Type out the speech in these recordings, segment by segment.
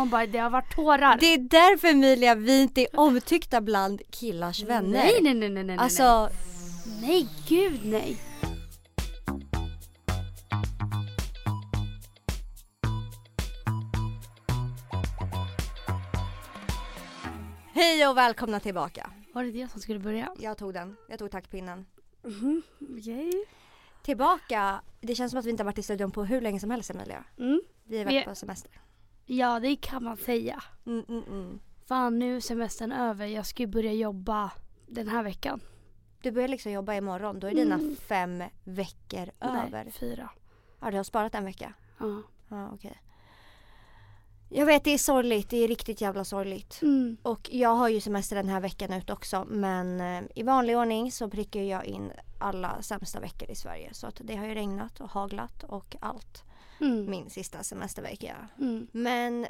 Man bara, det har varit tårar. Det är därför Emilia vi inte är omtyckta bland killars vänner. Nej, nej, nej, nej, nej. Alltså, nej. gud nej. hej och välkomna tillbaka. Var det det som skulle börja? Jag tog den. Jag tog taktpinnen. Mhm, okej. Tillbaka. Det känns som att vi inte har varit i studion på hur länge som helst Emilia. Mm. Vi har Vi- varit på semester. Ja, det kan man säga. Mm, mm, mm. Fan, nu är semestern över. Jag ska ju börja jobba den här veckan. Du börjar liksom jobba imorgon. Då är dina Mm. fem veckor över. Nej, fyra. Ja, du har sparat en vecka. Ja. Ja, okej. Jag vet, det är sorgligt. Det är riktigt jävla sorgligt. Mm. Och jag har ju semester den här veckan ut också. Men eh, i vanlig ordning så prickar jag in alla sämsta veckor i Sverige. Så att det har ju regnat och haglat och allt. Mm. Min sista semestervecka. Mm. Men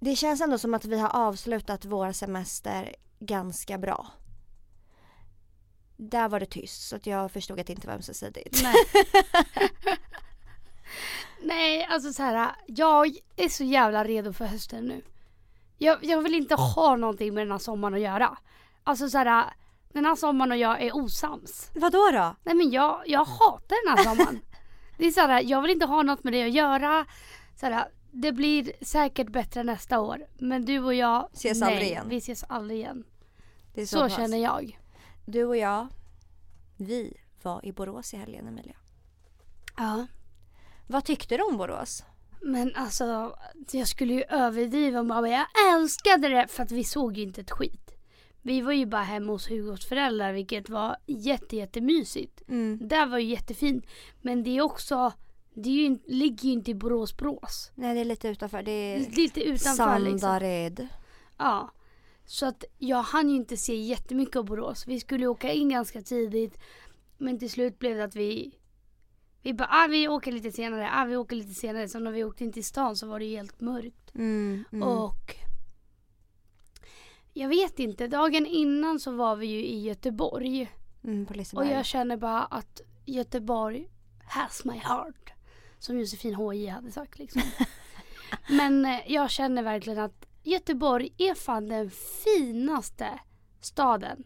det känns ändå som att vi har avslutat vår semester ganska bra. Där var det tyst så att jag förstod att det inte var ömsesidigt. Nej. Nej, alltså så här. Jag är så jävla redo för hösten nu. Jag, jag vill inte ha någonting med den här sommaren att göra. Alltså så här. Den här sommaren och jag är osams. Vadå då? Nej men jag, jag hatar den här sommaren. det är så här, jag vill inte ha något med det att göra. Så här, det blir säkert bättre nästa år. Men du och jag, Ses nej, aldrig igen. vi ses aldrig igen. Så, pass. känner jag. Du och jag, vi var i Borås i helgen Emilia. Ja. Vad tyckte du om Borås? Men alltså, jag skulle ju överdriva och bara, jag älskade det för att vi såg ju inte ett skit. Vi var ju bara hemma hos Hugos föräldrar vilket var jätte, jättemysigt. Mm. Det var ju jättefint. Men det är också, det är ju, ligger ju inte i Borås, Borås. Nej det är lite utanför. Det är Lite utanför liksom. Sandared. Ja. Så att jag hann ju inte se jättemycket av Borås. Vi skulle åka in ganska tidigt. Men till slut blev det att vi vi bara, ah, vi åker lite senare, ah, vi åker lite senare. Så när vi åkte in till stan så var det helt mörkt. Mm, mm. Och jag vet inte, dagen innan så var vi ju i Göteborg. Mm, på Och Liseberg. jag känner bara att Göteborg has my heart. Som Josefin H.J. hade sagt liksom. Men eh, jag känner verkligen att Göteborg är fan den finaste staden.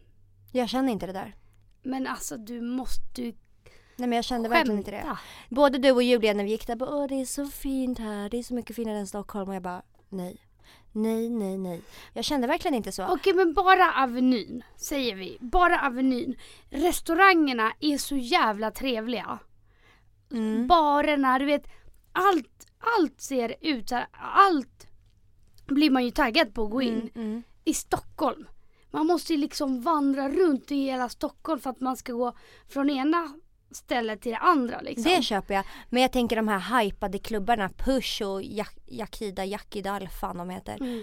jag känner inte det där. Men alltså du måste ju Nej men jag kände verkligen inte det. skämta. Både du och Julia när vi gick där bara åh det är så fint här, det är så mycket finare än Stockholm och jag bara nej. Nej, nej, nej. Jag kände verkligen inte så. Okej men bara Avenyn säger vi. Bara Avenyn. Restaurangerna är så jävla trevliga. Mm. Barerna, du vet. Allt, allt ser ut så här, Allt blir man ju taggad på att gå in. Mm, mm. i Stockholm. Man måste ju liksom vandra runt i hela Stockholm för att man ska gå från ena stället till det andra liksom. Det köper jag. Men jag tänker de här hypade klubbarna, Push och Jak- Yakida, Yakida eller fan de heter. Mm.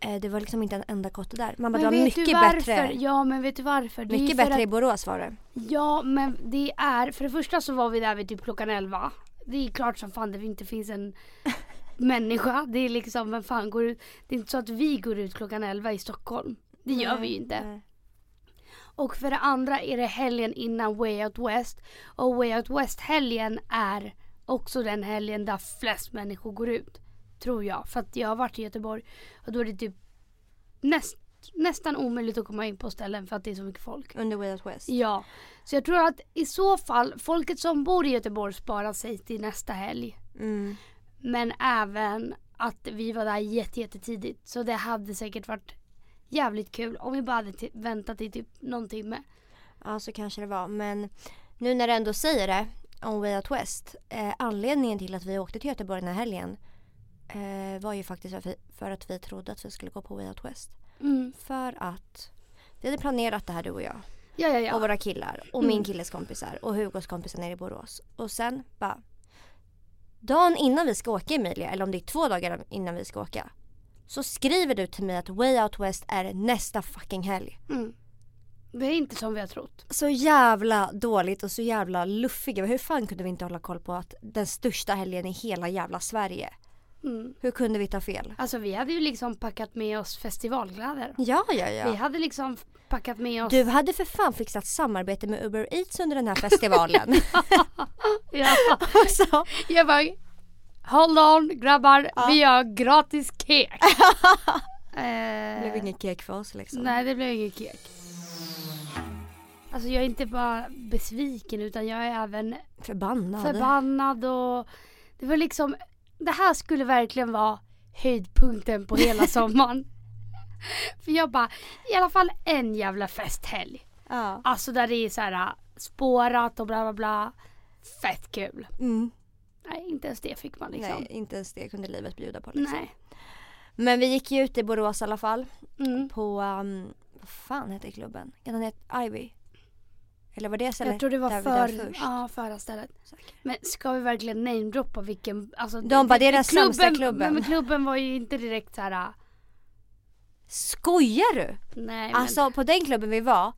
Eh, det var liksom inte en enda kotte där. Man bara, Men det var mycket bättre. Ja men vet du varför? Det Mycket bättre i att, Borås var det. Ja men det är, för det första så var vi där vid typ klockan 11. Det är klart som fan det inte finns en människa. Det är liksom, vem fan går ut? Det är inte så att vi går ut klockan 11 i Stockholm. Det gör vi ju inte. Nej. Och för det andra är det helgen innan Way Out West. Och Way Out West-helgen är också den helgen där flest människor går ut. Tror jag. För att jag har varit i Göteborg och då är det typ näst, nästan omöjligt att komma in på ställen för att det är så mycket folk. Under Way Out West. Ja. Så jag tror att i så fall, folket som bor i Göteborg sparar sig till nästa helg. Mm. Men även att vi var där jätte, jättetidigt. Så det hade säkert varit jävligt kul om vi bara hade ti- väntat i typ någon timme. Ja så kanske det var. Men nu när du ändå säger det om Way Out West. Eh, anledningen till att vi åkte till Göteborg den här helgen eh, var ju faktiskt för att, vi, för att vi trodde att vi skulle gå på Way Out West. Mm. För att vi hade planerat det här du och jag. Ja, ja, ja. Och våra killar. Och Mm. min killes kompisar. Och Hugos kompisar nere i Borås. Och sen bara. Dagen innan vi ska åka Emilia. Eller om det är två dagar innan vi ska åka. Så skriver du till mig att Way Out West är nästa fucking helg. Mm. Det är inte som vi har trott. Så jävla dåligt och så jävla luffiga. Hur fan kunde vi inte hålla koll på att den största helgen i hela jävla Sverige. Mm. Hur kunde vi ta fel? Alltså vi hade ju liksom packat med oss festivalkläder. Ja, ja, Vi ja. hade liksom packat med oss... Du hade för fan fixat samarbete med Uber Eats under den här festivalen. Ja. så, Jag bara, hold on grabbar, Ja. vi har gratis kek. Det blev eh, ingen kek för oss liksom. nej det blev ingen kek. Alltså jag är inte bara besviken utan jag är även Förbannad. förbannad och det var liksom, det här skulle verkligen vara höjdpunkten på hela sommaren. För jag bara, i alla fall en jävla festhelg. Ja. Alltså där det är så här spårat och bla bla bla. Fett kul. Mm. Nej inte ens det fick man liksom. Nej, inte ens det kunde livet bjuda på liksom. Nej. Men vi gick ju ut i Borås i alla fall. Mm. På, um, vad fan hette klubben? Kan den heta Ivy? Eller var det stället Jag tror det var där vi där för, först? ja, förra stället. Säkert. Men ska vi verkligen namedroppa vilken, alltså De bara, det är den sämsta klubben. Men klubben var ju inte direkt så här. äh, Skojar du? nej men. Alltså på den klubben vi var,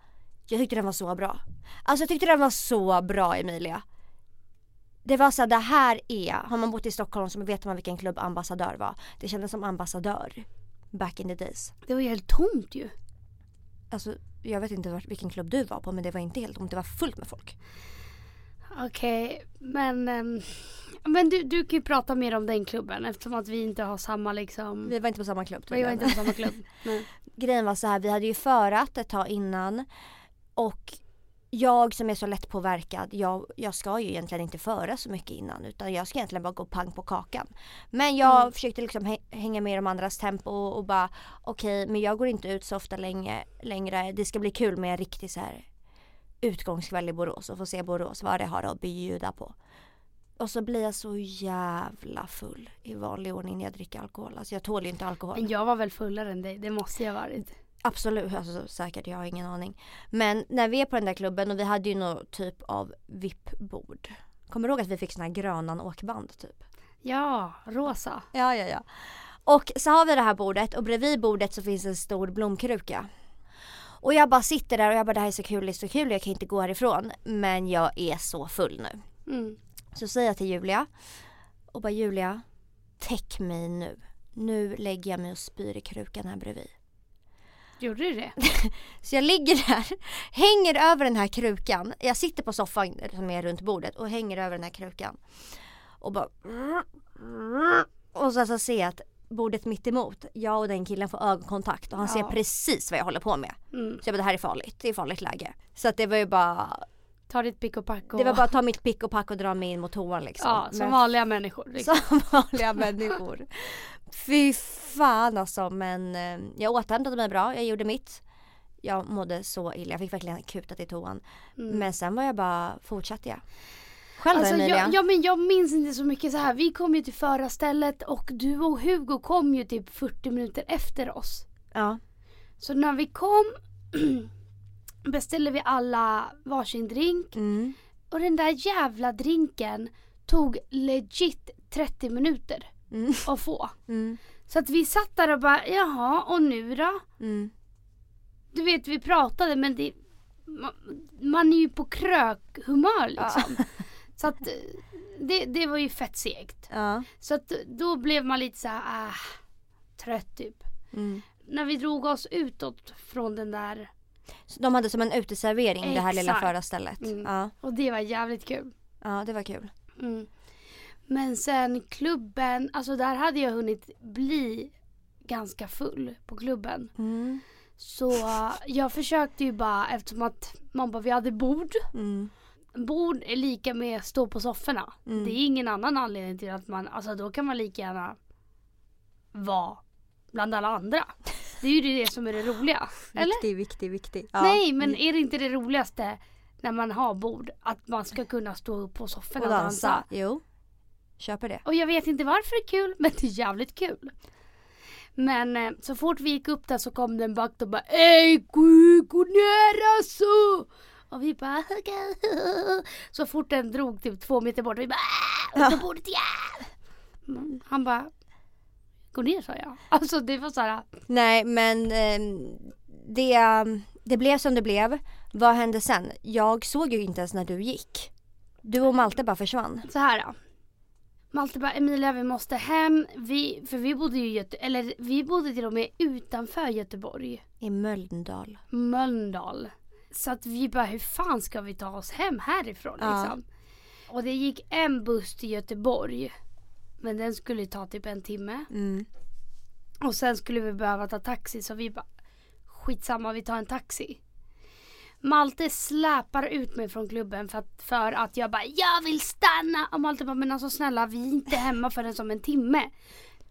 jag tyckte den var så bra. Alltså jag tyckte den var så bra Emilia. Det var så här, det här är, har man bott i Stockholm så vet man vilken klubb ambassadör var. Det kändes som ambassadör. Back in the days. Det var ju helt tomt ju. Alltså jag vet inte vilken klubb du var på men det var inte helt tomt, det var fullt med folk. Okej, men, ehm, men du, du kan ju prata mer om den klubben eftersom att vi inte har samma liksom. Vi var inte på samma klubb Vi var inte på samma klubb. Nej. Grejen var så här, vi hade ju förat ett tag innan och jag som är så lättpåverkad, jag, jag ska ju egentligen inte föra så mycket innan utan jag ska egentligen bara gå pang på kakan. Men jag Mm. försökte liksom hä- hänga med i de andras tempo och bara okej men jag går inte ut så ofta länge, längre. Det ska bli kul med en riktig så här utgångskväll i Borås och få se Borås vad det har att bjuda på. Och så blir jag så jävla full i vanlig ordning när jag dricker alkohol. Alltså jag tål ju inte alkohol. Men jag var väl fullare än dig, det måste jag ha varit. Absolut, alltså, säkert, jag har ingen aning. Men när vi är på den där klubben och vi hade ju någon typ av VIP-bord. Kommer du ihåg att vi fick såna här gröna åkband typ? Ja, rosa. Ja, ja, ja. Och så har vi det här bordet och bredvid bordet så finns en stor blomkruka. Och jag bara sitter där och jag bara det här är så kul, det är så kul, jag kan inte gå härifrån. Men jag är så full nu. Mm. Så säger jag till Julia och bara Julia, täck mig nu. Nu lägger jag mig och spyr i krukan här bredvid. Gjorde du det? Så jag ligger där, hänger över den här krukan. Jag sitter på soffan som är runt bordet och hänger över den här krukan. Och bara... Och sen så ser jag att bordet mitt emot, jag och den killen får ögonkontakt och han ser Ja. precis vad jag håller på med. Mm. Så jag bara det här är farligt, det är farligt läge. Så att det var ju bara, Ta ditt pick och pack och... det var bara att ta mitt pick och pack och dra mig in mot toan liksom. Ja, som Men vanliga människor. Liksom. som vanliga människor. Fy fan alltså men eh, jag återhämtade mig bra, jag gjorde mitt. Jag mådde så illa, jag fick verkligen kutat i toan. Mm. Men sen var jag bara, fortsatte jag. Själv Alltså, jag, ja men jag minns inte så mycket så här. Vi kom ju till förarstället och du och Hugo kom ju typ 40 minuter efter oss. ja. Så när vi kom beställde vi alla varsin drink Mm. och den där jävla drinken tog legit 30 minuter Mm. att få. Mm. Så att vi satt där och bara jaha och nu då? Mm. Du vet vi pratade men det, man, man är ju på krökhumör liksom. Så att eh, det, det var ju fett segt. Ja. Så att då blev man lite så här, ah, trött typ. Mm. När vi drog oss utåt från den där Så de hade som en uteservering det här lilla Exakt. förarstället. Mm. Ja. och det var jävligt kul. ja, det var kul. Mm. Men sen klubben, alltså där hade jag hunnit bli ganska full på klubben. Mm. Så jag försökte ju bara eftersom att man bara vi hade bord. Mm. Bord är lika med stå på sofforna. Mm. Det är ingen annan anledning till att man, alltså då kan man lika gärna vara bland alla andra. Det är ju det som är det roliga. Eller? Viktig, viktig, viktig. Ja. Nej men är det inte det roligaste när man har bord att man ska kunna stå upp på sofforna Och och dansa. dansa? Jo. Köper det. Och jag vet inte varför det är kul men det är jävligt kul. Men eh, så fort vi gick upp där så kom det en vakt och bara Ey gå, ner alltså! Och vi bara okej. Så fort den drog typ två meter bort vi bara "Ah, upp på bordet igen! Men Han bara Gå ner sa jag. Alltså det var så här. Nej men ehm, det, det blev som det blev. Vad hände sen? Jag såg ju inte ens när du gick. Du och Malte bara försvann. Så här då. Malte bara Emilia vi måste hem. Vi, för vi bodde ju Göte- eller vi bodde till och med utanför Göteborg. I Mölndal. Mölndal. Så att vi bara hur fan ska vi ta oss hem härifrån Ja. liksom. Och det gick en buss till Göteborg. Men den skulle ta typ en timme. Mm. Och sen skulle vi behöva ta taxi så vi bara skitsamma vi tar en taxi. Malte släpar ut mig från klubben för att, för att jag bara jag vill stanna. Och Malte bara men alltså snälla vi är inte hemma förrän som en timme.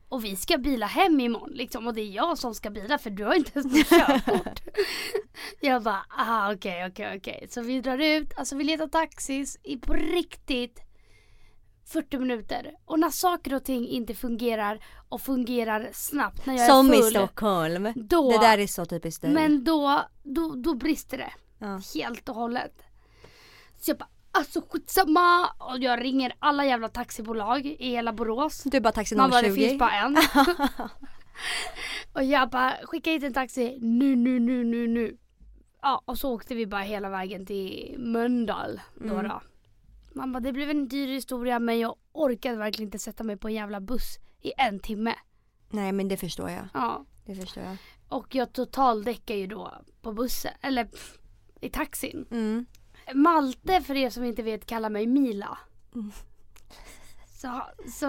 Och vi ska bila hem imorgon liksom och det är jag som ska bila för du har inte ens något körkort. jag bara ah okej okej okej. Så vi drar ut, alltså vi letar taxis i på riktigt 40 minuter. Och när saker och ting inte fungerar och fungerar snabbt när jag Som är i full. Stockholm. Då, Det där är så typiskt dig. men då, då, då brister det. ja. Helt och hållet. Så jag bara alltså skitsamma. Och jag ringer alla jävla taxibolag i hela Borås. Du bara taxi Man bara det 020. finns bara en. och jag bara skicka hit en taxi nu, nu, nu, nu, nu. Ja och så åkte vi bara hela vägen till Mölndal då, Mm. då. Man bara det blev en dyr historia men jag orkade verkligen inte sätta mig på en jävla buss i en timme. Nej men det förstår jag. Ja. Det förstår jag. Och jag totaldäckar ju då på bussen, eller i taxin. Mm. Malte för er som inte vet kallar mig Mila. Mm. Så, så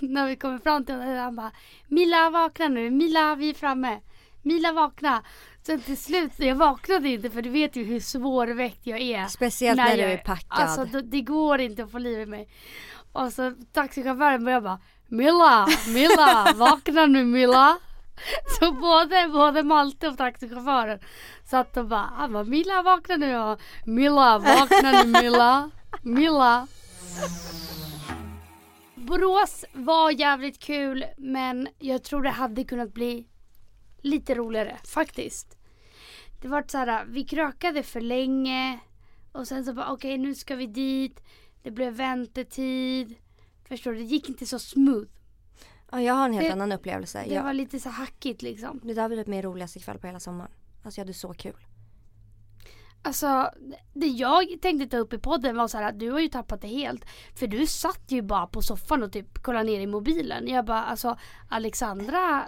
när vi kommer fram till honom han bara Mila vakna nu, Mila vi är framme. Mila vakna. Sen till slut, jag vaknade inte för du vet ju hur svårväckt jag är. Speciellt när, du jag- är packad. Alltså det, det går inte att få liv i mig. Och så taxichauffören börjar bara Milla, Milla, vakna nu Milla. Så både, både Malte och taxichauffören satt och bara, han bara Milla vakna nu och Milla vakna nu Milla, Milla. Borås var jävligt kul men jag tror det hade kunnat bli lite roligare faktiskt. Det var så här, vi krökade för länge och sen så bara okej nu ska vi dit. Det blev väntetid. Förstår du? Det gick inte så smooth. Ja, jag har en helt det- annan upplevelse. Det Jag, var lite så hackigt liksom. det där var typ min roligaste kväll på hela sommaren. Alltså jag hade så kul. Alltså det jag tänkte ta upp i podden var så här att du har ju tappat det helt. För du satt ju bara på soffan och typ kollade ner i mobilen. Jag bara alltså Alexandra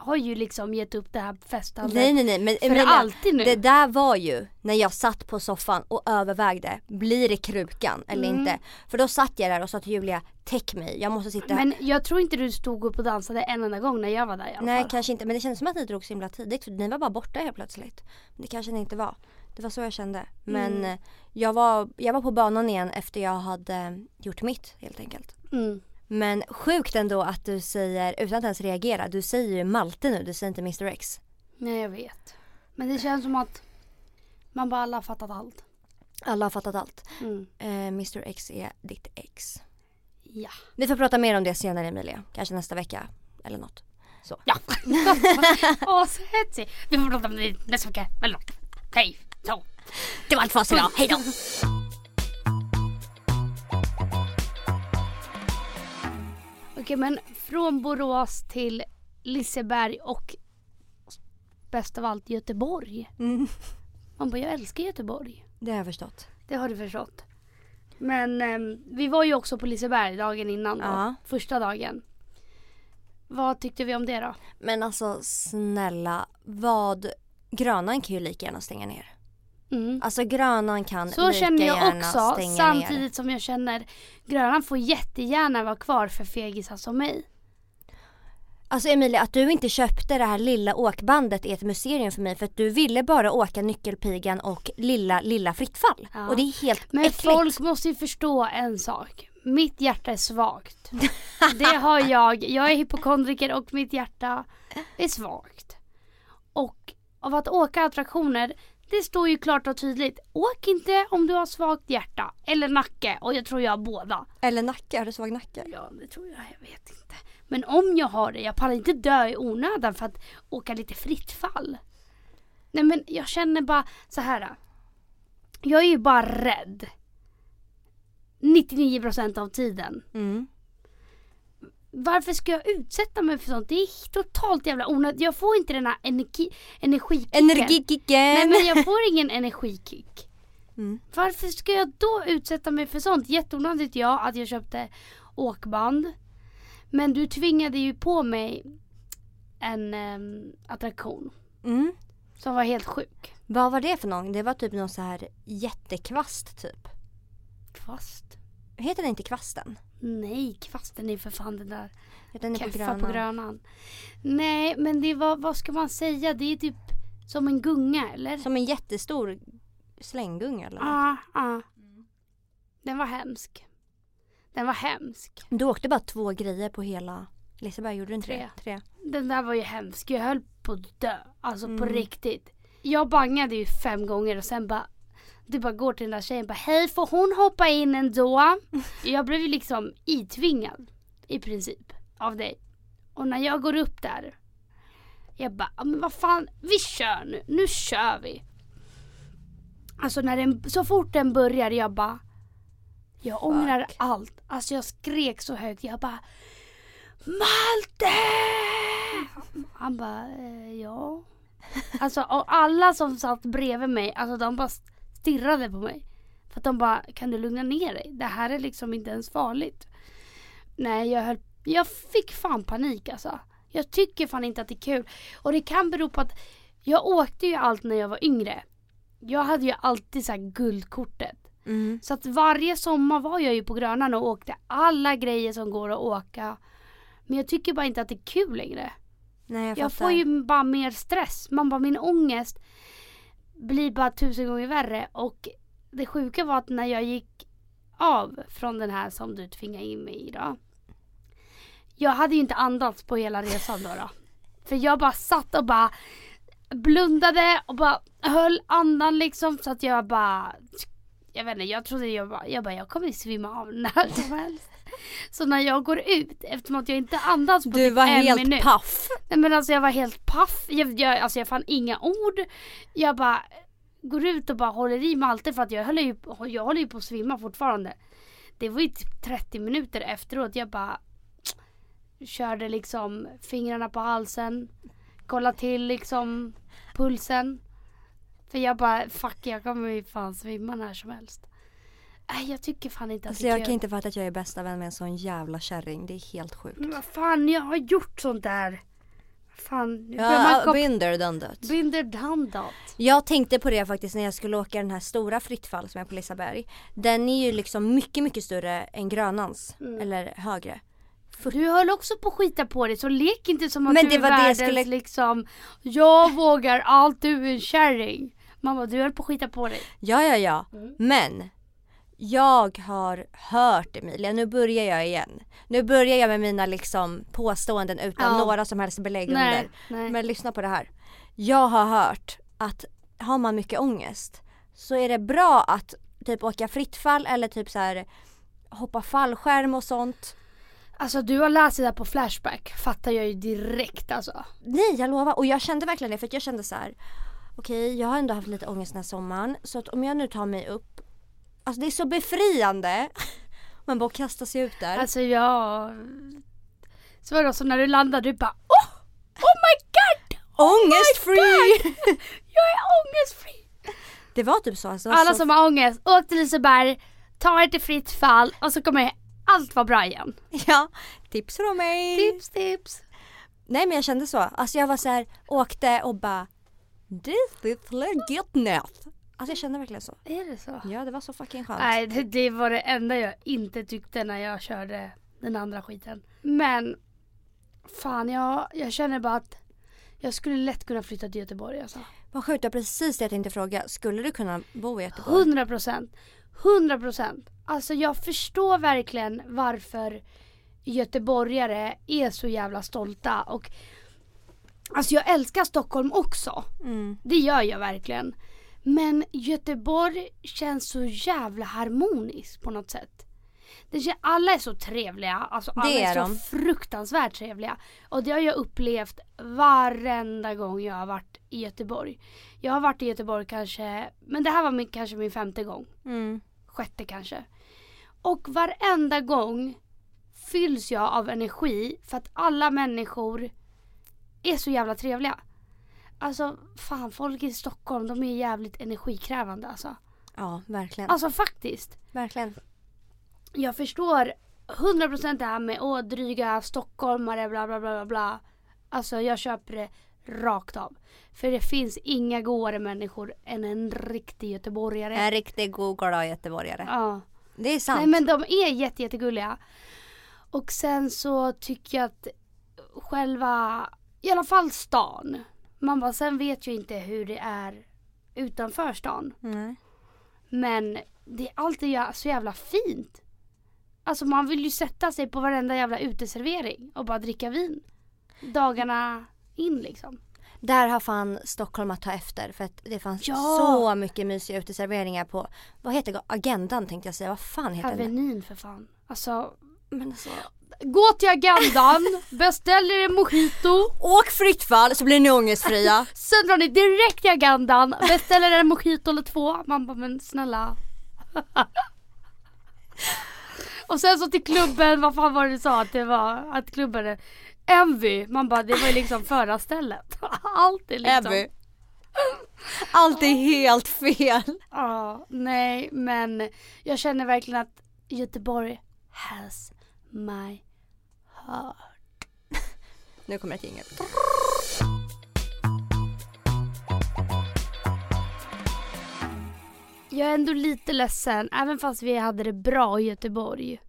har ju liksom gett upp det här festandet. Nej nej nej men För Emilia, alltid nu. det där var ju när jag satt på soffan och övervägde, blir det krukan eller Mm. inte? För då satt jag där och sa till Julia, täck mig, jag måste sitta. Men jag tror inte du stod upp och dansade en enda gång när jag var där i alla Nej fall. kanske inte, men det kändes som att ni drog så himla tidigt för ni var bara borta helt plötsligt. Men det kanske ni inte var. Det var så jag kände. Men Mm. jag, var, jag var på banan igen efter jag hade gjort mitt helt enkelt. Mm. Men sjukt ändå att du säger, utan att ens reagera, du säger ju Malte nu, du säger inte Mr X. Nej jag vet. Men det känns som att man bara alla har fattat allt. Alla har fattat allt. Mm. Eh, Mr X är ditt ex. Ja. Vi får prata mer om det senare Emilia. Kanske nästa vecka eller något. Så. Ja. Åh så hetsig. Vi får prata om det nästa vecka. Eller något. Hej. Så. Det var allt för oss idag, hejdå! Okej men från Borås till Liseberg och bäst av allt Göteborg. Mm, Man bara jag älskar Göteborg. det har jag förstått. Det har du förstått. Men ehm, vi var ju också på Liseberg dagen innan då. Ja. Första dagen. Vad tyckte vi om det då? Men alltså snälla, vad... Grönan kan ju lika gärna stänga ner. Mm. Alltså Grönan kan Så lika känner jag gärna också stänga samtidigt ner. som jag känner Grönan får jättegärna vara kvar för fegisar som mig. Alltså Emilia, att du inte köpte det här lilla åkbandet är ett mysterium för mig för att du ville bara åka Nyckelpigan och lilla, lilla Frittfall. Ja. Och det är helt Men äckligt. folk måste ju förstå en sak. Mitt hjärta är svagt. Det har jag. Jag är hypokondriker och mitt hjärta är svagt. Och av att åka attraktioner, det står ju klart och tydligt. Åk inte om du har svagt hjärta eller nacke. Och jag tror jag har båda. Eller nacke, har du svag nacke? Ja, det tror jag. Jag vet inte. Men om jag har det, jag pallar inte dö i onödan för att åka lite fritt fall. Nej men jag känner bara så här. Jag är ju bara rädd. 99% av tiden. Mm. Varför ska jag utsätta mig för sånt? Det är totalt jävla onödigt. Jag får inte den här energi, energikicken. Energikicken! Nej men jag får ingen energikick. Mm. Varför ska jag då utsätta mig för sånt? Jätteonödigt ja att jag köpte åkband. Men du tvingade ju på mig en em, attraktion Mm. som var helt sjuk. Vad var det för någon? Det var typ någon så här jättekvast typ. Fast. Heter det inte kvasten? Nej, kvasten är för fan den där Den är på keffa gröna. på grönan. Nej, men det var, vad ska man säga? Det är typ som en gunga eller? Som en jättestor slänggunga eller. Ja, ja. Den var hemsk. Den var hemsk. Du åkte bara två grejer på hela Liseberg, gjorde du inte Tre. Tre. Den där var ju hemsk. Jag höll på att dö. Alltså på Mm. riktigt. Jag bangade ju fem gånger och sen bara du bara går till den där tjejen och bara hej får hon hoppa in ändå? jag blev ju liksom itvingad i princip av dig. Och när jag går upp där jag bara "Ja, men vad fan vi kör nu, nu kör vi. Alltså när den, så fort den börjar jag bara jag ångrar Fuck. allt. Alltså jag skrek så högt. Jag bara Malte! Han bara, eh, ja. Alltså och alla som satt bredvid mig, alltså de bara stirrade på mig. För att de bara, kan du lugna ner dig? Det här är liksom inte ens farligt. Nej, jag höll, jag fick fan panik alltså. Jag tycker fan inte att det är kul. Och det kan bero på att jag åkte ju allt när jag var yngre. Jag hade ju alltid så guldkortet. Mm. Så att varje sommar var jag ju på Grönan och åkte alla grejer som går att åka. Men jag tycker bara inte att det är kul längre. Nej jag, Jag får ju bara mer stress. Man bara min ångest blir bara tusen gånger värre. Och det sjuka var att när jag gick av från den här som du tvingade in mig i då. Jag hade ju inte andats på hela resan då. då. För jag bara satt och bara blundade och bara höll andan liksom så att jag bara jag vet inte, jag trodde jag bara, jag bara, jag kommer svimma av när som helst. Så när jag går ut, eftersom att jag inte andas på Du typ var en helt minut. paff. Nej men alltså jag var helt paff. Jag, jag, alltså jag fann inga ord. Jag bara går ut och bara håller i alltid för att jag håller ju, jag håller ju på att svimma fortfarande. Det var ju typ 30 minuter efteråt. Jag bara körde liksom fingrarna på halsen. Kolla till liksom pulsen. För jag bara fuck jag kommer ju fan svimma när som helst. Nej jag tycker fan inte att Alltså det är jag kul. kan inte fatta att jag är bästa vän med en sån jävla kärring. Det är helt sjukt. Men vad fan jag har gjort sånt där. Fan Ja, kom- binder done that. Binder done that. Jag tänkte på det faktiskt när jag skulle åka den här stora Frittfall som är på Lisaberg. Den är ju liksom mycket, mycket större än Grönans. Mm. Eller högre. Du höll också på att skita på dig så lek inte som att Men du det är var det jag världens skulle- liksom Jag vågar allt, du är en kärring. Mamma du höll på att skita på dig. Ja, ja, ja. Mm. Men jag har hört Emilia, nu börjar jag igen. Nu börjar jag med mina liksom påståenden utan Ja. några som helst belägg under. nej. Men lyssna på det här. Jag har hört att har man mycket ångest så är det bra att typ åka fritt fall eller typ så här hoppa fallskärm och sånt. Alltså du har läst det där på Flashback, fattar jag ju direkt alltså. Nej jag lovar och jag kände verkligen det för att jag kände så här. Okej jag har ändå haft lite ångest den här sommaren så att om jag nu tar mig upp Alltså det är så befriande. Man bara kastar sig ut där. Alltså jag... Så var det så när du landade du bara oh! Oh my god! Ångestfree! Jag är ångestfri! Det var typ så. Alltså, Alla så som har ångest, åk till Liseberg, ta er till fritt fall och så kommer allt vara bra igen. Ja, tips från mig. Tips, tips. Nej men jag kände så. Alltså jag var så här, åkte och bara This is legit net. Alltså jag kände verkligen så. Är det så? Ja det var så fucking skönt. Nej, det, det var det enda jag inte tyckte när jag körde den andra skiten. Men fan, jag, jag känner bara att jag skulle lätt kunna flytta till Göteborg alltså. Vad sjukt, var precis det jag tänkte fråga. Skulle du kunna bo i Göteborg? 100 procent. 100 procent. Alltså jag förstår verkligen varför göteborgare är så jävla stolta och Alltså jag älskar Stockholm också. Mm. Det gör jag verkligen. Men Göteborg känns så jävla harmoniskt på något sätt. Det kän- alla är så trevliga, alltså alla Det är, är så de. fruktansvärt trevliga. Och det har jag upplevt varenda gång jag har varit i Göteborg. Jag har varit i Göteborg kanske, men det här var min, kanske min femte gång. Mm. Sjätte kanske. Och varenda gång fylls jag av energi för att alla människor är så jävla trevliga. Alltså fan folk i Stockholm de är jävligt energikrävande alltså. Ja, verkligen. Alltså faktiskt. verkligen. Jag förstår 100% det här med åh dryga stockholmare bla bla bla bla bla. Alltså jag köper det rakt av. För det finns inga godare människor än en riktig göteborgare. En riktig god glad göteborgare. Ja. Det är sant. Nej men de är jätte, jättegulliga. Och sen så tycker jag att själva, i alla fall stan. Man bara, sen vet jag inte hur det är utanför stan. Nej. Men det är alltid så jävla fint. Alltså man vill ju sätta sig på varenda jävla uteservering och bara dricka vin. Dagarna in liksom. Där har fan Stockholm att ta efter för att det fanns Ja. så mycket mysiga uteserveringar på, vad heter det, agendan tänkte jag säga, vad fan heter den? Avenyn för fan. Alltså, Men alltså, gå till agendan, beställ er en mojito. åk fritt fall så blir ni ångestfria. Sen drar ni direkt till agendan, beställer en mojito eller två. Man bara, men snälla. Och sen så till klubben, vad fan var det du sa att det var? Att klubben är Envy. Man bara, det var ju liksom förarstället. Allt är liksom. Ebby. Allt är helt fel. Ja, nej men jag känner verkligen att Göteborg has my heart. Nu kommer ett jingel. Jag är ändå lite ledsen, även fast vi hade det bra i Göteborg.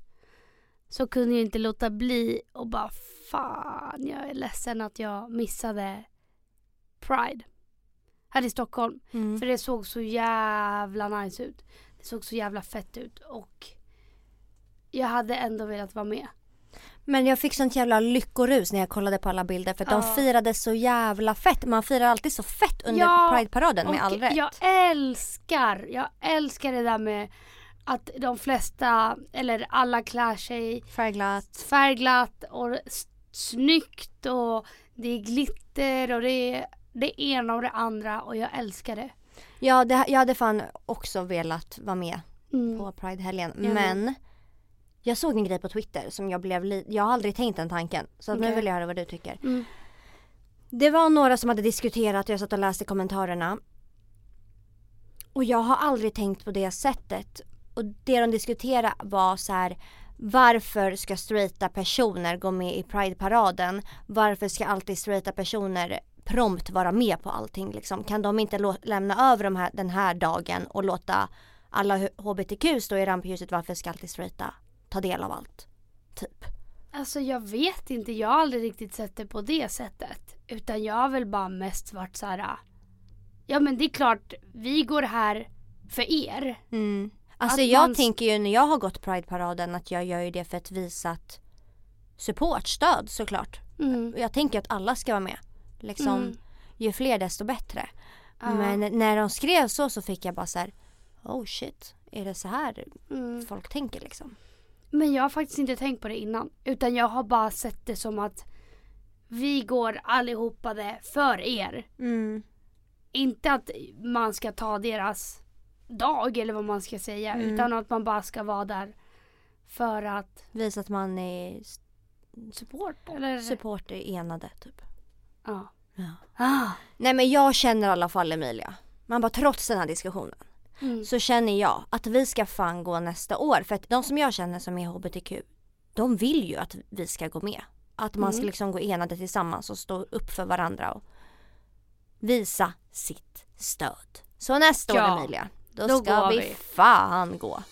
Så kunde jag inte låta bli och bara fan, jag är ledsen att jag missade Pride. Här i Stockholm. Mm. För det såg så jävla nice ut. Det såg så jävla fett ut och jag hade ändå velat vara med. Men jag fick sånt jävla lyckorus när jag kollade på alla bilder för att Ja. de firade så jävla fett. Man firar alltid så fett under Ja, Pride-paraden med all rätt. Jag älskar, jag älskar det där med att de flesta, eller alla klär sig Färgglatt. färgglatt och snyggt och det är glitter och det är det ena och det andra och jag älskar det. Ja, det, jag hade fan också velat vara med Mm. på Pride-helgen. Men jag såg en grej på Twitter som jag blev Jag har aldrig tänkt den tanken. Så att nu vill jag höra vad du tycker. Mm. Det var några som hade diskuterat och jag satt och läste kommentarerna. Och jag har aldrig tänkt på det sättet. Och det de diskuterade var så här. Varför ska straighta personer gå med i Pride-paraden? Varför ska alltid straighta personer prompt vara med på allting liksom? Kan de inte lämna över de här, den här dagen och låta alla HBTQ stå i rampljuset? Varför ska alltid straighta ta del av allt? Typ. Alltså jag vet inte, jag har aldrig riktigt sett det på det sättet. Utan jag har väl bara mest varit så här. Ja men det är klart, vi går här för er. Mm. Alltså Att jag man- tänker ju när jag har gått Pride-paraden att jag gör ju det för att visa att support, stöd såklart. Mm. Jag tänker att alla ska vara med. Liksom, Mm. ju fler desto bättre. Ja. Men när de skrev så så fick jag bara så här, oh shit, är det så här Mm. folk tänker liksom? Men jag har faktiskt inte tänkt på det innan. Utan jag har bara sett det som att vi går allihopade för er. Mm. Inte att man ska ta deras dag eller vad man ska säga. Mm. Utan att man bara ska vara där för att Visa att man är support. Eller? support, är enade typ. Ja. Ja. Ah. Nej men jag känner i alla fall Emilia. Man bara trots den här diskussionen Mm. så känner jag att vi ska fan gå nästa år. För att de som jag känner som är HBTQ, de vill ju att vi ska gå med. Att man ska Mm. liksom gå enade tillsammans och stå upp för varandra och visa sitt stöd. Så nästa Ja, år Emilia, då, då ska vi, vi. fan gå.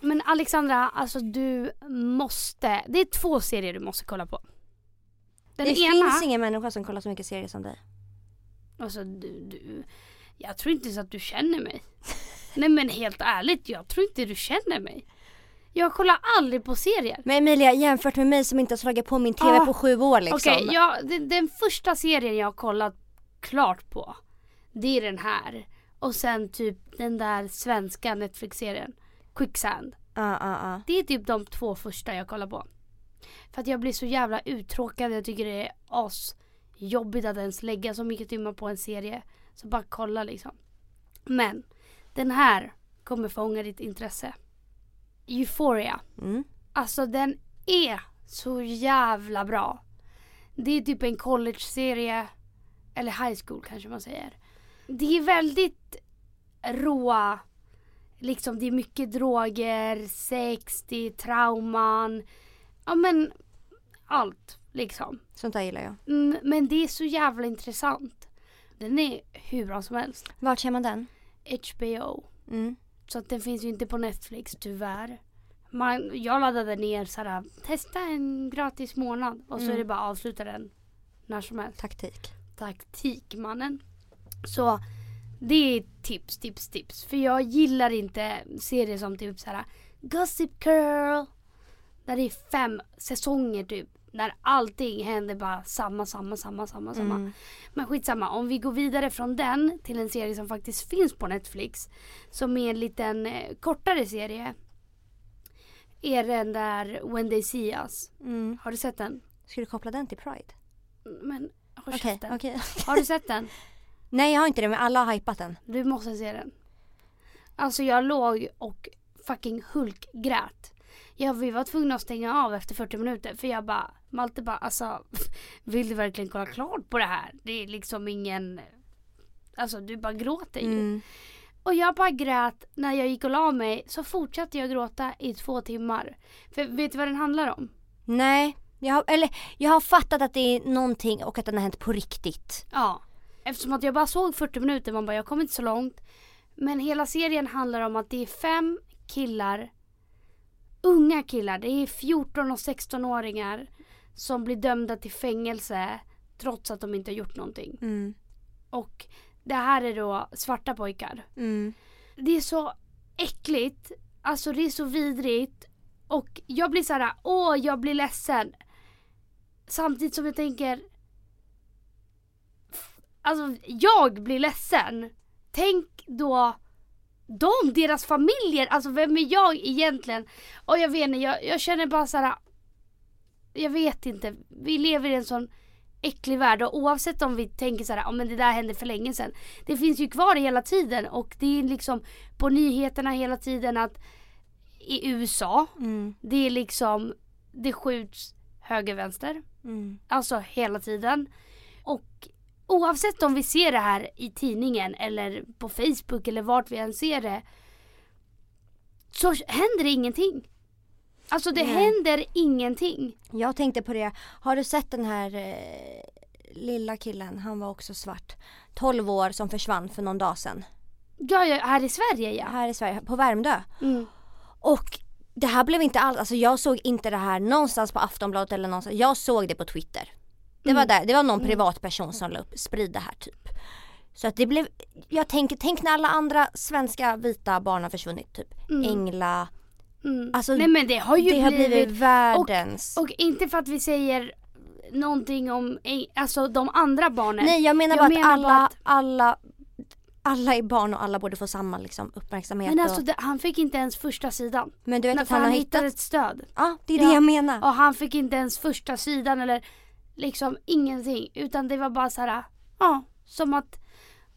Men Alexandra, alltså du måste. Det är två serier du måste kolla på. Den det ena. finns ingen människa som kollar så mycket serier som dig. Alltså du, du. Jag tror inte så att du känner mig. Nej men helt ärligt, jag tror inte du känner mig. Jag kollar aldrig på serier. Men Emilia, jämfört med mig som inte har slagit på min TV Ah, på sju år liksom. Okej, ja, den, den första serien jag har kollat klart på. Det är den här. Och sen typ den där svenska Netflix-serien. Quicksand. Ja, ja, ja. Det är typ de två första jag kollar på. För att jag blir så jävla uttråkad. Jag tycker det är as jobbigt att ens lägga så mycket timmar på en serie. Så bara kolla liksom. Men den här kommer fånga ditt intresse. Euphoria. Mm. Alltså den är så jävla bra. Det är typ en college-serie. Eller high school kanske man säger. Det är väldigt råa. Liksom det är mycket droger, sex, det är trauman. Ja men allt liksom. Sånt där gillar jag. Mm, men det är så jävla intressant. Den är hur bra som helst. Vart ser man den? HBO. Mm. Så att den finns ju inte på Netflix tyvärr. Man, jag laddade ner såhär, testa en gratis månad och så Mm. är det bara att avsluta den när som helst. Taktik. Taktikmannen. Så det är tips, tips, tips. För jag gillar inte serier som typ såhär Gossip Girl. Där det är fem säsonger typ. När allting händer bara samma, samma, samma, samma, samma. Mm. Men skitsamma, om vi går vidare från den till en serie som faktiskt finns på Netflix. Som är en liten eh, kortare serie. Är den där When They See Us. Mm. Har du sett den? Ska du koppla den till Pride? Men håll Okej, käften. okej. Har du sett den? Nej jag har inte det men alla har hypat den. Du måste se den. Alltså jag låg och fucking hulkgrät. Jag, vi var tvungna att stänga av efter 40 minuter för jag bara, Malte bara alltså vill du verkligen kolla klart på det här? Det är liksom ingen, alltså du bara gråter ju. Mm. Och jag bara grät när jag gick och la mig så fortsatte jag gråta i två timmar. För vet du vad den handlar om? Nej, jag har, eller jag har fattat att det är någonting och att den har hänt på riktigt. Ja. Eftersom att jag bara såg 40 minuter, man bara jag kom inte så långt. Men hela serien handlar om att det är fem killar, unga killar, det är 14 och 16-åringar som blir dömda till fängelse trots att de inte har gjort någonting. Mm. Och det här är då svarta pojkar. Mm. Det är så äckligt, alltså det är så vidrigt. Och jag blir så här, åh jag blir ledsen. Samtidigt som jag tänker, alltså jag blir ledsen. Tänk då de, deras familjer, alltså vem är jag egentligen? Och jag vet inte, jag, jag känner bara så här. Jag vet inte, vi lever i en sån äcklig värld och oavsett om vi tänker så här, ja men det där hände för länge sedan. Det finns ju kvar hela tiden och det är liksom på nyheterna hela tiden att i USA, Mm. det är liksom, det skjuts höger vänster. Mm. Alltså hela tiden. Och oavsett om vi ser det här i tidningen eller på Facebook eller vart vi än ser det. Så händer det ingenting. Alltså det Nej. händer ingenting. Jag tänkte på det, har du sett den här eh, lilla killen, han var också svart. 12 år som försvann för någon dag sedan. Ja, ja, här i Sverige ja. Här i Sverige, på Värmdö. Mm. Och det här blev inte alls, alltså jag såg inte det här någonstans på Aftonbladet eller någonstans. Jag såg det på Twitter. Det var Mm. där, det var någon Mm. privatperson som la upp, sprid det här typ. Så att det blev, jag tänker, tänk när alla andra svenska vita barn har försvunnit typ. Mm. Engla, Mm. Alltså, Nej men det har ju det har blivit, blivit världens. och inte för att vi säger någonting om alltså de andra barnen. Nej jag menar Jag bara menar att alla, bara att- alla, alla är barn och alla borde få samma liksom, uppmärksamhet. men alltså och, det, han fick inte ens första sidan. men du vet När att han har hittade hittat, ett stöd. ja det är Ja. det jag menar. Och han fick inte ens första sidan eller liksom ingenting. Utan det var bara så här, ja, som att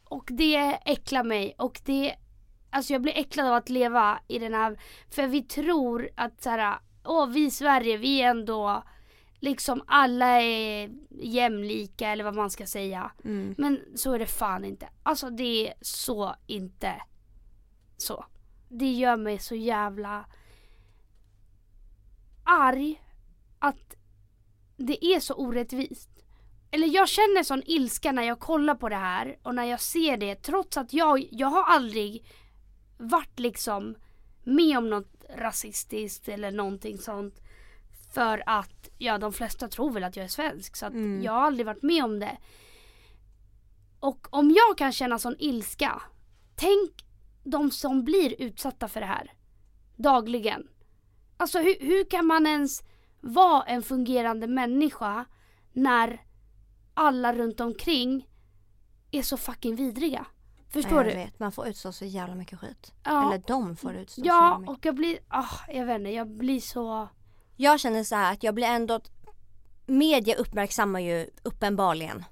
och det äcklar mig och det Alltså jag blir äcklad av att leva i den här För vi tror att så här, åh vi i Sverige vi är ändå Liksom alla är jämlika eller vad man ska säga Mm. Men så är det fan inte Alltså det är så inte Så Det gör mig så jävla arg att det är så orättvist. Eller jag känner sån ilska när jag kollar på det här och när jag ser det trots att jag, jag har aldrig varit liksom med om något rasistiskt eller någonting sånt. För att, ja de flesta tror väl att jag är svensk så att Mm. jag har aldrig varit med om det. Och om jag kan känna sån ilska, tänk de som blir utsatta för det här dagligen. Alltså hur, hur kan man ens vara en fungerande människa när alla runt omkring är så fucking vidriga? Förstår du? Vet, man får utstå så jävla mycket skit. Ja, Eller de får utstå så jävla ja mycket. och jag blir, ah, jag vet inte, jag blir så... Jag känner så här att jag blir ändå Media uppmärksammar ju uppenbarligen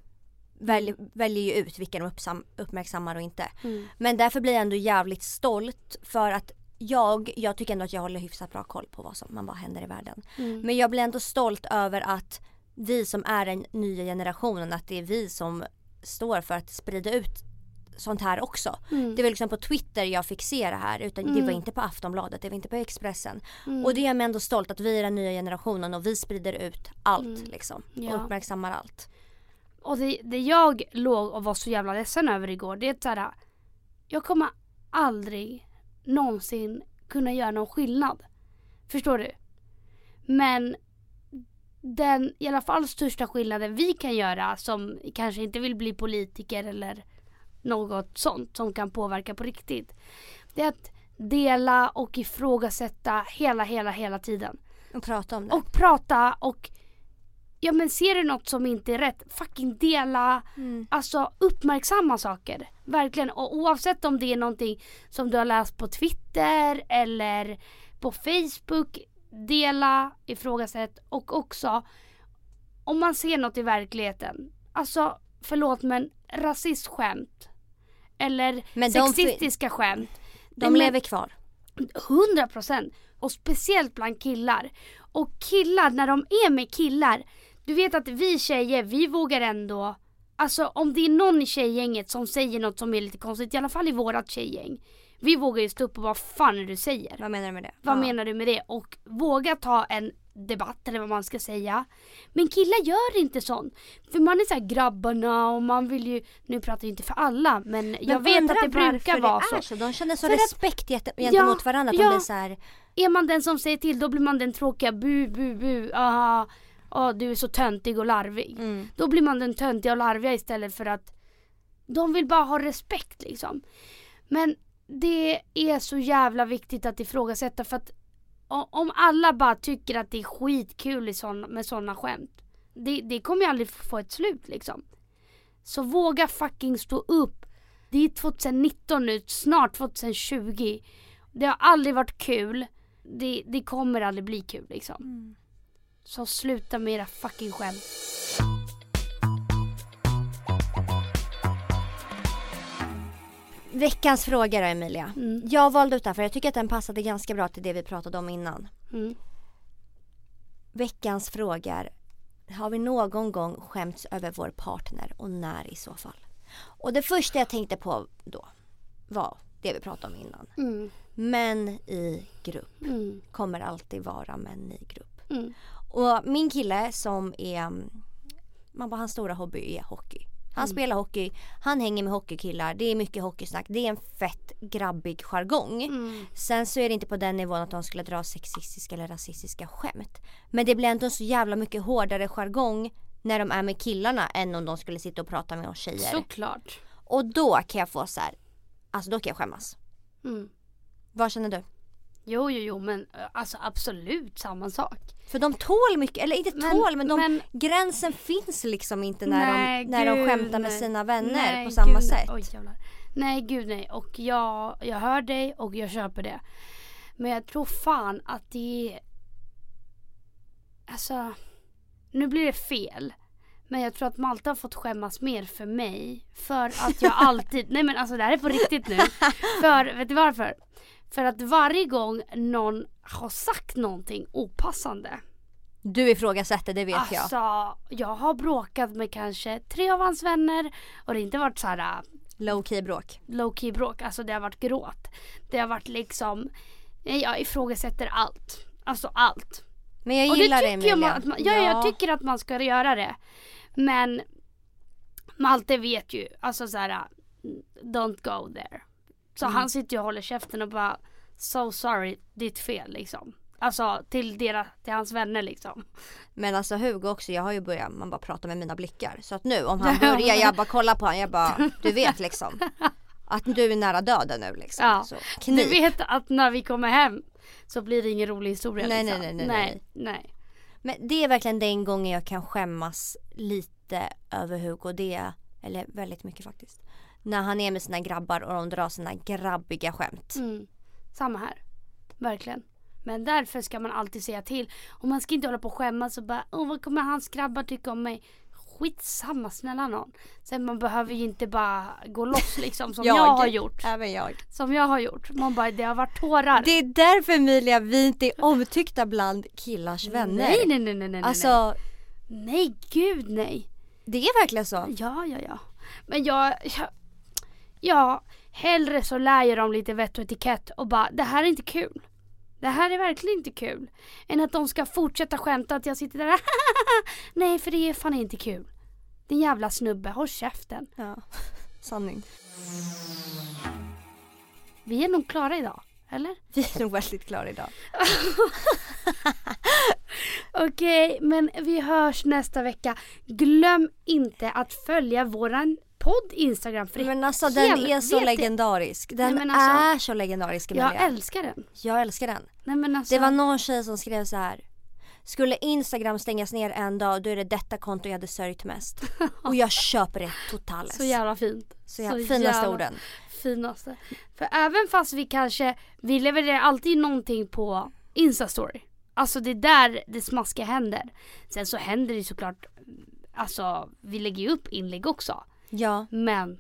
väljer, väljer ju ut vilka de uppmärksammar och inte. Mm. Men därför blir jag ändå jävligt stolt för att jag, jag tycker ändå att jag håller hyfsat bra koll på vad som vad händer i världen. Mm. Men jag blir ändå stolt över att vi som är den nya generationen, att det är vi som står för att sprida ut sånt här också. Mm. Det var liksom på Twitter jag fick se det här utan det Mm. var inte på Aftonbladet, det var inte på Expressen. Mm. Och det gör mig ändå stolt att vi är den nya generationen och vi sprider ut allt Mm. liksom. Ja. Och uppmärksammar allt. Och det, det jag låg och var så jävla ledsen över igår det är att jag kommer aldrig någonsin kunna göra någon skillnad. Förstår du? Men den i alla fall största skillnaden vi kan göra som kanske inte vill bli politiker eller något sånt som kan påverka på riktigt. Det är att dela och ifrågasätta hela, hela, hela tiden. Och prata om det. Och prata och ja men ser du något som inte är rätt, fucking dela. Mm. Alltså uppmärksamma saker. Verkligen. Och oavsett om det är någonting som du har läst på Twitter eller på Facebook. Dela, ifrågasätt och också om man ser något i verkligheten. Alltså förlåt men rasistskämt. Eller Men de sexistiska skämt. De men- lever kvar. 100 procent. Och speciellt bland killar. Och killar, när de är med killar. Du vet att vi tjejer, vi vågar ändå. Alltså om det är någon i tjejgänget som säger något som är lite konstigt, i alla fall i vårat tjejgäng. Vi vågar ju stå upp och vad fan är du säger? Vad menar du med det? Vad Ja. menar du med det? Och våga ta en debatt eller vad man ska säga. Men killar gör inte sånt. För man är så här grabbarna och man vill ju, nu pratar jag inte för alla men, jag Men vet undrar att det brukar vara det så. är så. De känner så För att- respekt get- gentemot varandra. Att ja. de blir så här, Är man den som säger till då blir man den tråkiga bu bu bu. Aha, ah, du är så töntig och larvig. mm. Då blir man den töntiga och larviga istället för att de vill bara ha respekt liksom. Men det är så jävla viktigt att ifrågasätta för att om alla bara tycker att det är skitkul med sådana skämt. Det, det kommer ju aldrig få ett slut liksom. Så våga fucking stå upp. Det är 2019 nu, snart 2020. Det har aldrig varit kul. Det, det kommer aldrig bli kul liksom. Mm. Så sluta med era fucking skämt. Veckans fråga då Emilia. Mm. Jag valde ut den för jag tycker att den passade ganska bra till det vi pratade om innan. Mm. Veckans fråga har vi någon gång skämts över vår partner och när i så fall? Och det första jag tänkte på då var det vi pratade om innan. Mm. Män i grupp Mm. kommer alltid vara män i grupp. Mm. Och min kille som är, mm, man bara, hans stora hobby är hockey. Han spelar hockey, han hänger med hockeykillar, det är mycket hockeysnack, det är en fett grabbig jargong. Mm. Sen så är det inte på den nivån att de skulle dra sexistiska eller rasistiska skämt. Men det blir ändå så jävla mycket hårdare jargong när de är med killarna än om de skulle sitta och prata med oss tjejer. Såklart. Och då kan jag få så här, alltså då kan jag skämmas. Mm. Vad känner du? Jo, jo, jo, men eh, alltså absolut samma sak. För de tål mycket, eller inte Men- tål men, de, men- gränsen finns liksom inte när, Nej, de, när de gud, skämtar med nej. sina vänner Nej, på samma gud, sätt. Oj. Nej, gud nej. Och jag, jag hör dig och jag köper det. Men jag tror fan att det är... Alltså, nu blir det fel. Men jag tror att Malta har fått skämmas mer för mig. För att jag alltid, nej men alltså det här är på riktigt nu. För, vet du varför? För att varje gång någon har sagt någonting opassande. Du ifrågasätter, det vet jag. Alltså, jag har bråkat med kanske tre av hans vänner. Och det har inte varit så här äh, Low key bråk. low key bråk. Alltså det har varit gråt. Det har varit liksom, jag ifrågasätter allt. Alltså allt. Men jag Och det gillar det, tycker jag, Emilia. man, att man, ja, jag tycker att man ska göra det. Men Malte vet ju, alltså så här, uh, don't go there. Så Mm. han sitter ju och håller käften och bara, so sorry, ditt fel liksom. Alltså till, deras, till hans vänner liksom. Men alltså Hugo också, jag har ju börjat, man bara pratar med mina blickar. Så att nu om han börjar, jag bara kollar på honom, jag bara, du vet liksom. Att du är nära döden nu liksom. Ja. Så, Du vet att när vi kommer hem så blir det ingen rolig historia Nej, liksom. nej, nej, nej, nej, nej. Men det är verkligen den gången jag kan skämmas lite över Hugo. Det eller väldigt mycket faktiskt. När han är med sina grabbar och de drar sina grabbiga skämt. Mm. Samma här. Verkligen. Men därför ska man alltid säga till. Och man ska inte hålla på och skämmas och bara Åh vad kommer hans grabbar tycka om mig? Skitsamma snälla någon. Sen man behöver ju inte bara gå loss liksom som jag, har gjort. Även jag. Som jag har gjort. Man bara det har varit tårar. Det är därför Emilia vi inte är omtyckta bland killars vänner. Nej nej nej nej nej. Alltså nej. nej gud nej. det är verkligen så. Ja ja ja. Men jag, jag Ja, hellre så lär jag dem lite vett och etikett och bara det här är inte kul. Det här är verkligen inte kul. Än att de ska fortsätta skämta att jag sitter där Nej för det är fan inte kul. Din jävla snubbe, håll käften. Ja. Sanning. Vi är nog klara idag. Eller? Vi är nog väldigt klara idag. Okej, men vi hörs nästa vecka. Glöm inte att följa våran podd Instagram för Men alltså den är så legendarisk. Den Nej, alltså- är så legendarisk Jag Emilia. älskar den. Jag älskar den. Nej alltså. Det var någon tjej som skrev så här. Skulle Instagram stängas ner en dag då är det detta konto jag hade sörjt mest. Och jag köper det totalt. Så jävla fint. Så jävla, finaste jävla orden. Finaste. För även fast vi kanske, vi levererar alltid någonting på Instastory. Alltså det är där det smaskiga händer. Sen så händer det såklart, alltså vi lägger ju upp inlägg också. Ja. Men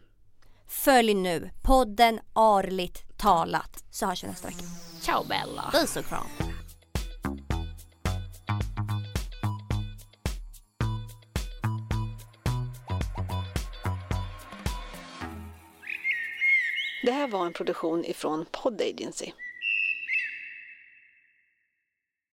Följ nu podden Arligt talat. Så hörs vi nästa vecka. ciao Bella. Puss och kram. Det här var en produktion ifrån Pod Agency.